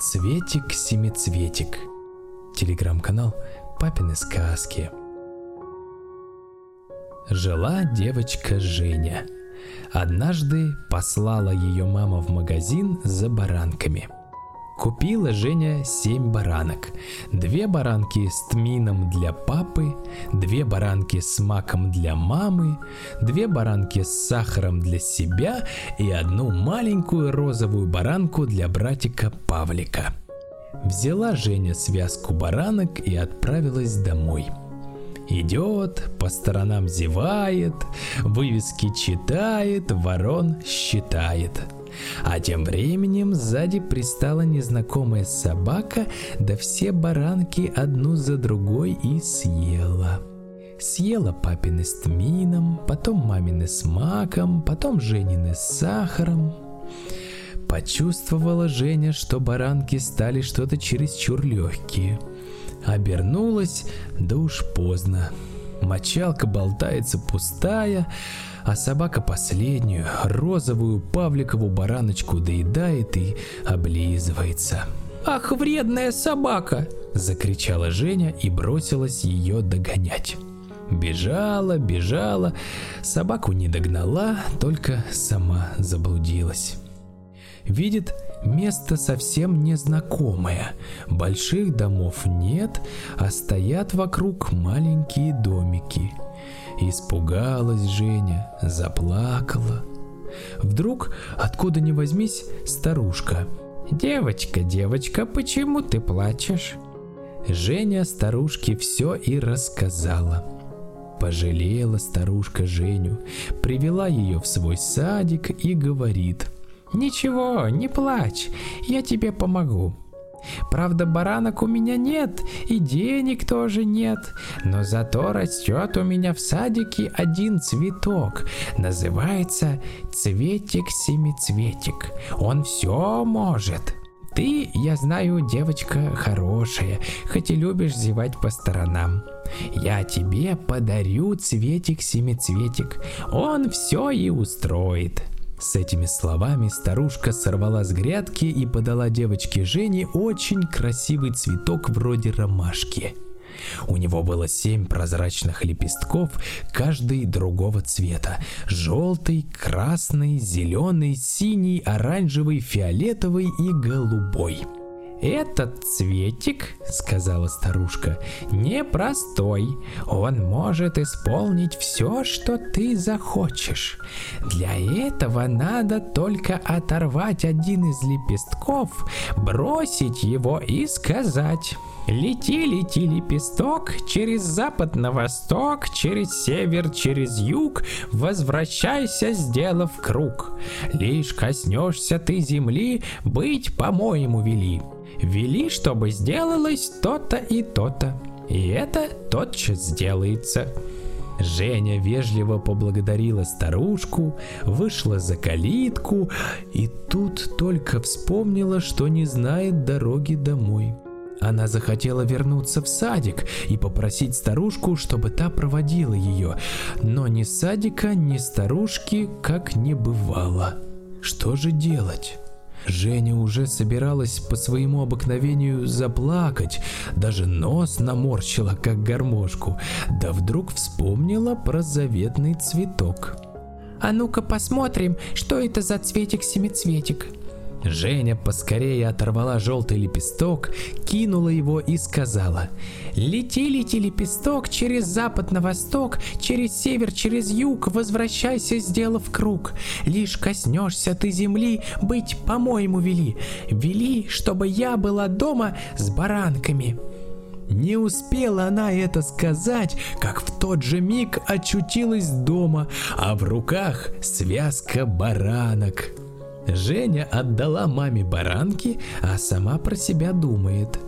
Цветик-семицветик. Телеграм-канал Папины сказки. Жила девочка Женя. Однажды послала ее мама в магазин за баранками – Купила Женя 7 баранок. Две баранки с тмином для папы, две баранки с маком для мамы, две баранки с сахаром для себя и одну маленькую розовую баранку для братика Павлика. Взяла Женя связку баранок и отправилась домой. Идет, по сторонам зевает, вывески читает, ворон считает – а тем временем сзади пристала незнакомая собака, да все баранки одну за другой и съела. Съела папины с тмином, потом мамины с маком, потом Женины с сахаром. Почувствовала Женя, что баранки стали что-то чересчур легкие. Обернулась, да уж поздно. Мочалка болтается пустая, а собака последнюю, розовую павликову бараночку доедает и облизывается. «Ах, вредная собака!» – закричала Женя и бросилась ее догонять. Бежала, бежала, собаку не догнала, только сама заблудилась. Видит, место совсем незнакомое. Больших домов нет, а стоят вокруг маленькие домики – Испугалась Женя, заплакала. Вдруг, откуда ни возьмись, старушка. «Девочка, девочка, почему ты плачешь?» Женя старушке все и рассказала. Пожалела старушка Женю, привела ее в свой садик и говорит. «Ничего, не плачь, я тебе помогу. Правда, баранок у меня нет, и денег тоже нет, но зато растет у меня в садике один цветок. Называется цветик-семицветик. Он все может. Ты, я знаю, девочка хорошая, хоть и любишь зевать по сторонам. Я тебе подарю цветик-семицветик. Он все и устроит. С этими словами старушка сорвала с грядки и подала девочке Жене очень красивый цветок вроде ромашки. У него было семь прозрачных лепестков, каждый другого цвета. Желтый, красный, зеленый, синий, оранжевый, фиолетовый и голубой. «Этот цветик, — сказала старушка, — непростой. Он может исполнить все, что ты захочешь. Для этого надо только оторвать один из лепестков, бросить его и сказать Лети, лети, лепесток, через запад на восток, через север, через юг, возвращайся, сделав круг. Лишь коснешься ты земли, быть, по-моему, вели. Вели, чтобы сделалось то-то и то-то. И это тотчас сделается. Женя вежливо поблагодарила старушку, вышла за калитку и тут только вспомнила, что не знает дороги домой. Она захотела вернуться в садик и попросить старушку, чтобы та проводила ее, но ни садика, ни старушки как не бывало. Что же делать? Женя уже собиралась по своему обыкновению заплакать, даже нос наморщила, как гармошку, да вдруг вспомнила про заветный цветок. «А ну-ка посмотрим, что это за цветик-семицветик», Женя поскорее оторвала желтый лепесток, кинула его и сказала «Лети, лети, лепесток, через запад на восток, через север, через юг, возвращайся, сделав круг. Лишь коснешься ты земли, быть, по-моему, вели. Вели, чтобы я была дома с баранками». Не успела она это сказать, как в тот же миг очутилась дома, а в руках связка баранок. Женя отдала маме баранки, а сама про себя думает.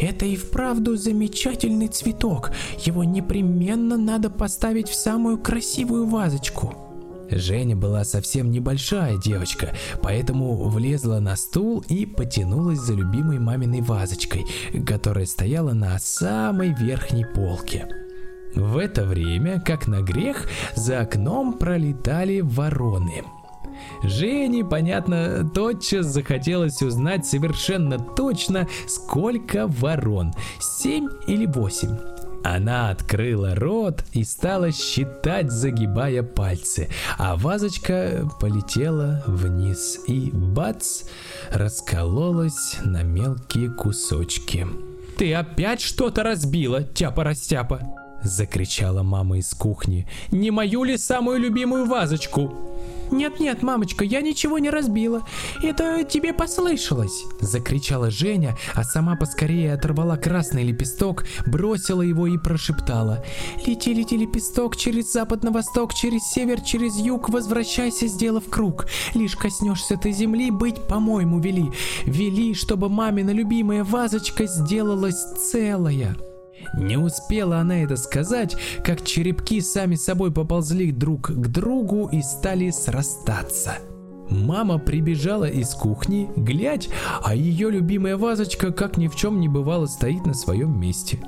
Это и вправду замечательный цветок. Его непременно надо поставить в самую красивую вазочку. Женя была совсем небольшая девочка, поэтому влезла на стул и потянулась за любимой маминой вазочкой, которая стояла на самой верхней полке. В это время, как на грех, за окном пролетали вороны – Жене, понятно, тотчас захотелось узнать совершенно точно, сколько ворон, семь или восемь. Она открыла рот и стала считать, загибая пальцы, а вазочка полетела вниз и, бац, раскололась на мелкие кусочки. «Ты опять что-то разбила, тяпа-растяпа!» Закричала мама из кухни. «Не мою ли самую любимую вазочку?» «Нет-нет, мамочка, я ничего не разбила. Это тебе послышалось!» Закричала Женя, а сама поскорее оторвала красный лепесток, бросила его и прошептала. «Лети, лети, лепесток, через запад на восток, через север, через юг, возвращайся, сделав круг. Лишь коснешься ты земли, быть, по-моему, вели. Вели, чтобы мамина любимая вазочка сделалась целая». Не успела она это сказать, как черепки сами собой поползли друг к другу и стали срастаться. Мама прибежала из кухни, глядь, а ее любимая вазочка, как ни в чем не бывало, стоит на своем месте.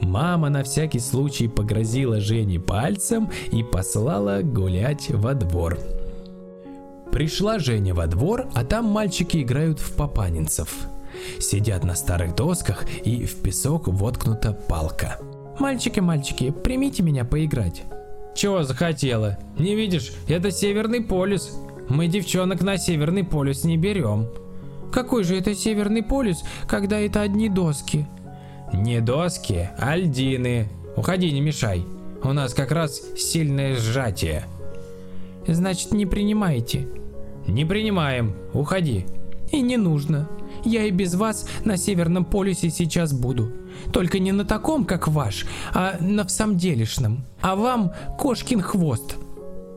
Мама на всякий случай погрозила Жене пальцем и послала гулять во двор. Пришла Женя во двор, а там мальчики играют в папанинцев – Сидят на старых досках и в песок воткнута палка. «Мальчики, мальчики, примите меня поиграть». «Чего захотела? Не видишь, это Северный полюс. Мы девчонок на Северный полюс не берем». «Какой же это Северный полюс, когда это одни доски?» «Не доски, а льдины. Уходи, не мешай. У нас как раз сильное сжатие». «Значит, не принимаете?» «Не принимаем. Уходи». «И не нужно. Я и без вас на Северном полюсе сейчас буду. Только не на таком, как ваш, а на всамделишном. А вам кошкин хвост.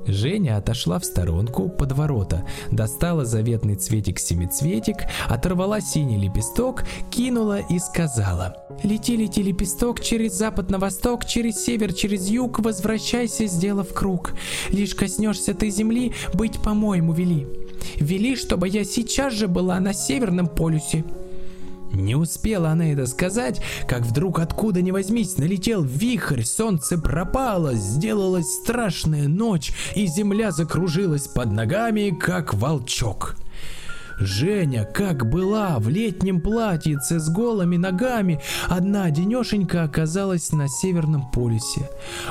Женя отошла в сторонку под ворота, достала заветный цветик-семицветик, оторвала синий лепесток, кинула и сказала. «Лети, лети, лепесток, через запад на восток, через север, через юг, возвращайся, сделав круг. Лишь коснешься ты земли, быть по-моему вели. Вели, чтобы я сейчас же была на Северном полюсе. Не успела она это сказать, как вдруг откуда ни возьмись налетел вихрь, солнце пропало, сделалась страшная ночь, и земля закружилась под ногами, как волчок. Женя, как была, в летнем платьице с голыми ногами, одна денешенька оказалась на Северном полюсе.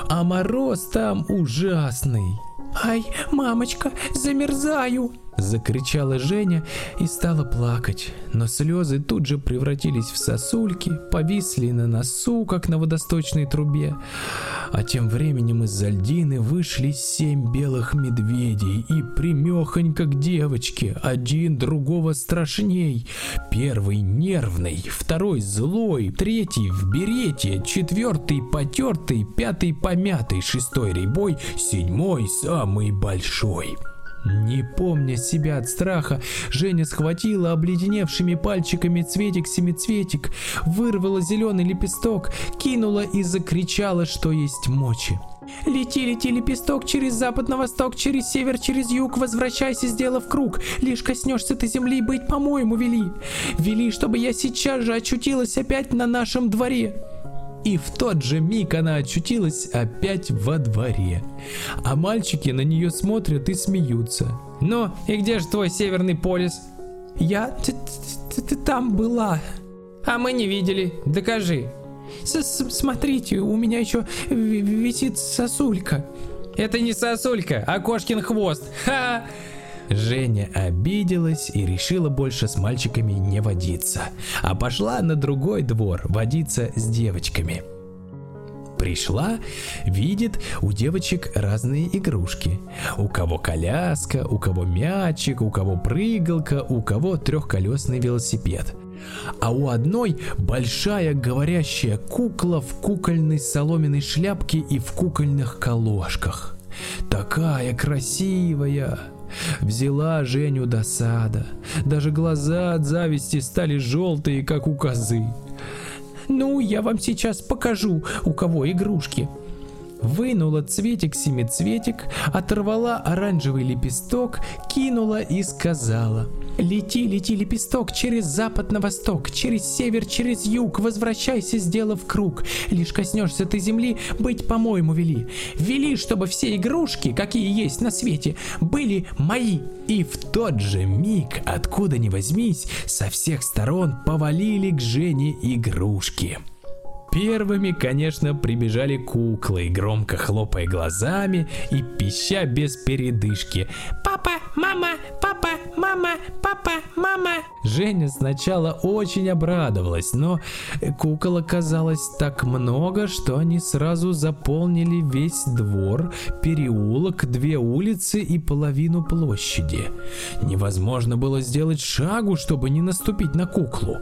А мороз там ужасный. «Ай, мамочка, замерзаю!» Закричала Женя и стала плакать, но слезы тут же превратились в сосульки, повисли на носу, как на водосточной трубе. А тем временем из-за льдины вышли семь белых медведей и примехонько к девочке, один другого страшней. Первый нервный, второй злой, третий в берете, четвертый потертый, пятый помятый, шестой рябой, седьмой самый большой. Не помня себя от страха, Женя схватила обледеневшими пальчиками цветик-семицветик, вырвала зеленый лепесток, кинула и закричала, что есть мочи. Лети, лети, лепесток, через запад на восток, через север, через юг, возвращайся, сделав круг. Лишь коснешься ты земли, быть по-моему вели. Вели, чтобы я сейчас же очутилась опять на нашем дворе и в тот же миг она очутилась опять во дворе. А мальчики на нее смотрят и смеются. «Ну, и где же твой северный полюс?» «Я там была». «А мы не видели. Докажи». «Смотрите, у меня еще висит сосулька». «Это не сосулька, а кошкин хвост. Ха!» Женя обиделась и решила больше с мальчиками не водиться, а пошла на другой двор водиться с девочками. Пришла, видит у девочек разные игрушки. У кого коляска, у кого мячик, у кого прыгалка, у кого трехколесный велосипед. А у одной большая говорящая кукла в кукольной соломенной шляпке и в кукольных колошках. Такая красивая! Взяла Женю досада. Даже глаза от зависти стали желтые, как у козы. «Ну, я вам сейчас покажу, у кого игрушки», вынула цветик-семицветик, оторвала оранжевый лепесток, кинула и сказала. Лети, лети, лепесток, через запад на восток, через север, через юг, возвращайся, сделав круг. Лишь коснешься ты земли, быть по-моему вели. Вели, чтобы все игрушки, какие есть на свете, были мои. И в тот же миг, откуда ни возьмись, со всех сторон повалили к Жене игрушки. Первыми, конечно, прибежали куклы, громко хлопая глазами и пища без передышки. «Папа, мама, папа, мама, папа, мама!» Женя сначала очень обрадовалась, но кукол оказалось так много, что они сразу заполнили весь двор, переулок, две улицы и половину площади. Невозможно было сделать шагу, чтобы не наступить на куклу.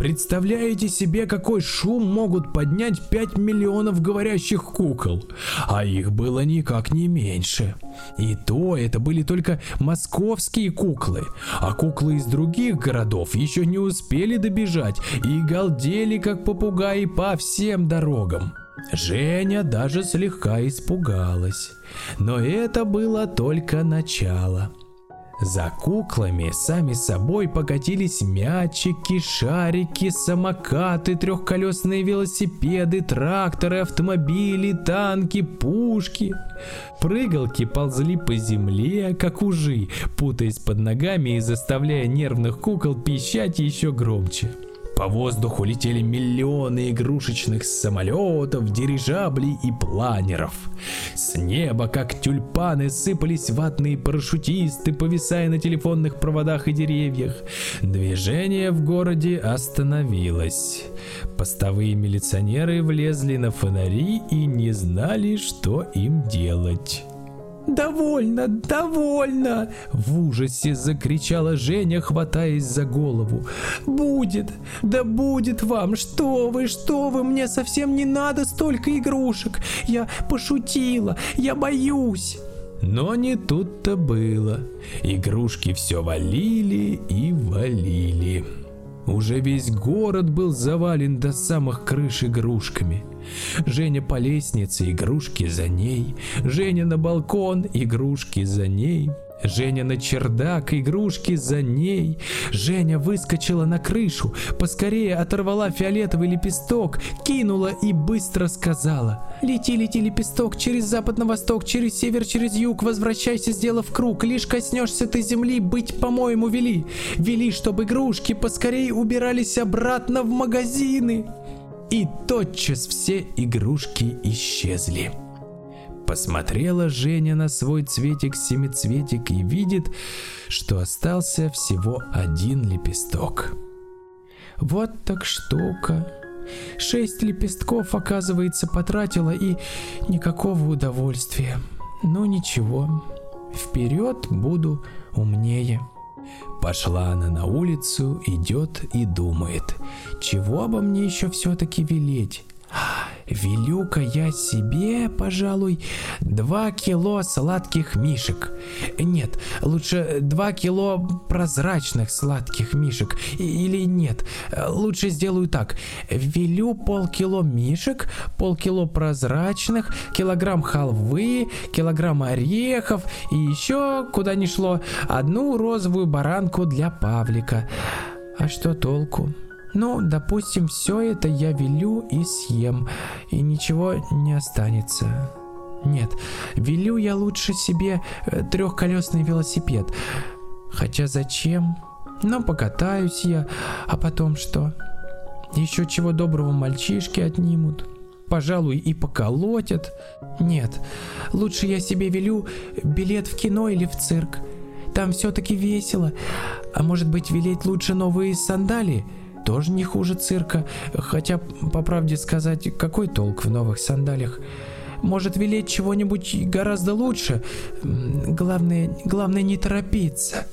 Представляете себе, какой шум могут поднять 5 миллионов говорящих кукол? А их было никак не меньше. И то это были только московские куклы, а куклы из других городов еще не успели добежать и галдели как попугаи по всем дорогам. Женя даже слегка испугалась. Но это было только начало. За куклами сами собой покатились мячики, шарики, самокаты, трехколесные велосипеды, тракторы, автомобили, танки, пушки. Прыгалки ползли по земле, как ужи, путаясь под ногами и заставляя нервных кукол пищать еще громче. По воздуху летели миллионы игрушечных самолетов, дирижаблей и планеров. С неба, как тюльпаны, сыпались ватные парашютисты, повисая на телефонных проводах и деревьях. Движение в городе остановилось. Постовые милиционеры влезли на фонари и не знали, что им делать. «Довольно, довольно!» В ужасе закричала Женя, хватаясь за голову. «Будет, да будет вам! Что вы, что вы! Мне совсем не надо столько игрушек! Я пошутила, я боюсь!» Но не тут-то было. Игрушки все валили и валили. Уже весь город был завален до самых крыш игрушками. Женя по лестнице, игрушки за ней. Женя на балкон, игрушки за ней. Женя на чердак, игрушки за ней. Женя выскочила на крышу, поскорее оторвала фиолетовый лепесток, кинула и быстро сказала. Лети, лети, лепесток, через запад на восток, через север, через юг, возвращайся, сделав круг. Лишь коснешься ты земли, быть, по-моему, вели. Вели, чтобы игрушки поскорее убирались обратно в магазины. И тотчас все игрушки исчезли. Посмотрела Женя на свой цветик-семицветик и видит, что остался всего один лепесток. Вот так штука. Шесть лепестков, оказывается, потратила и никакого удовольствия. Ну ничего, вперед буду умнее. Пошла она на улицу, идет и думает, чего обо мне еще все-таки велеть? Велю-ка я себе, пожалуй, два кило сладких мишек. Нет, лучше два кило прозрачных сладких мишек. Или нет, лучше сделаю так. Велю полкило мишек, полкило прозрачных, килограмм халвы, килограмм орехов и еще, куда ни шло, одну розовую баранку для Павлика. А что толку? Ну, допустим, все это я велю и съем, и ничего не останется. Нет, велю я лучше себе э, трехколесный велосипед. Хотя зачем? Ну, покатаюсь я, а потом что? Еще чего доброго мальчишки отнимут. Пожалуй, и поколотят. Нет, лучше я себе велю билет в кино или в цирк. Там все-таки весело. А может быть, велеть лучше новые сандалии? Тоже не хуже цирка, хотя, по правде сказать, какой толк в новых сандалиях? Может велеть чего-нибудь гораздо лучше? Главное, главное не торопиться.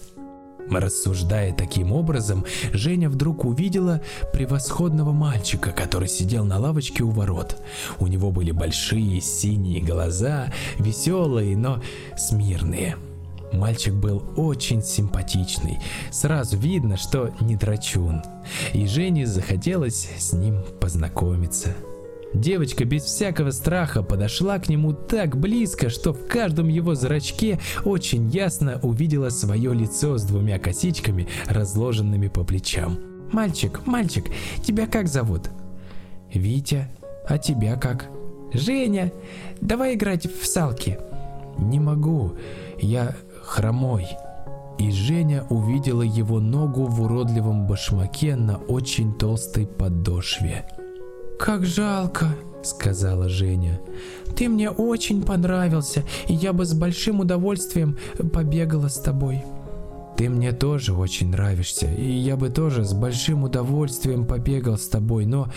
Рассуждая таким образом, Женя вдруг увидела превосходного мальчика, который сидел на лавочке у ворот. У него были большие синие глаза, веселые, но смирные. Мальчик был очень симпатичный, сразу видно, что не драчун. И Жене захотелось с ним познакомиться. Девочка без всякого страха подошла к нему так близко, что в каждом его зрачке очень ясно увидела свое лицо с двумя косичками, разложенными по плечам. «Мальчик, мальчик, тебя как зовут?» «Витя, а тебя как?» «Женя, давай играть в салки». «Не могу, я хромой». И Женя увидела его ногу в уродливом башмаке на очень толстой подошве. «Как жалко», — сказала Женя. «Ты мне очень понравился, и я бы с большим удовольствием побегала с тобой». Ты мне тоже очень нравишься, и я бы тоже с большим удовольствием побегал с тобой, но,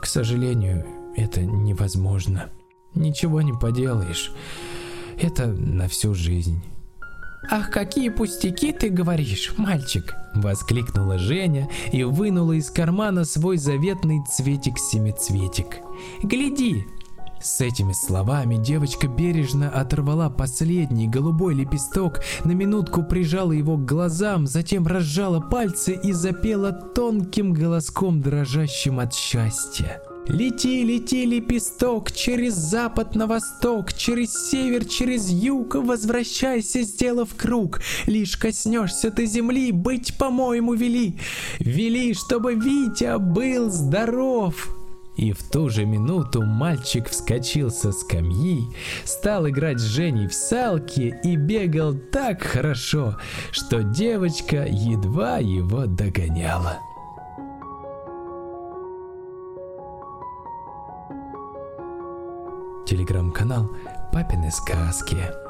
к сожалению, это невозможно. Ничего не поделаешь. Это на всю жизнь. «Ах, какие пустяки ты говоришь, мальчик!» – воскликнула Женя и вынула из кармана свой заветный цветик-семицветик. «Гляди!» С этими словами девочка бережно оторвала последний голубой лепесток, на минутку прижала его к глазам, затем разжала пальцы и запела тонким голоском, дрожащим от счастья. Лети, лети, лепесток, через запад на восток, через север, через юг, возвращайся, сделав круг. Лишь коснешься ты земли, быть, по-моему, вели. Вели, чтобы Витя был здоров. И в ту же минуту мальчик вскочил со скамьи, стал играть с Женей в салки и бегал так хорошо, что девочка едва его догоняла. Телеграм-канал «Папины сказки».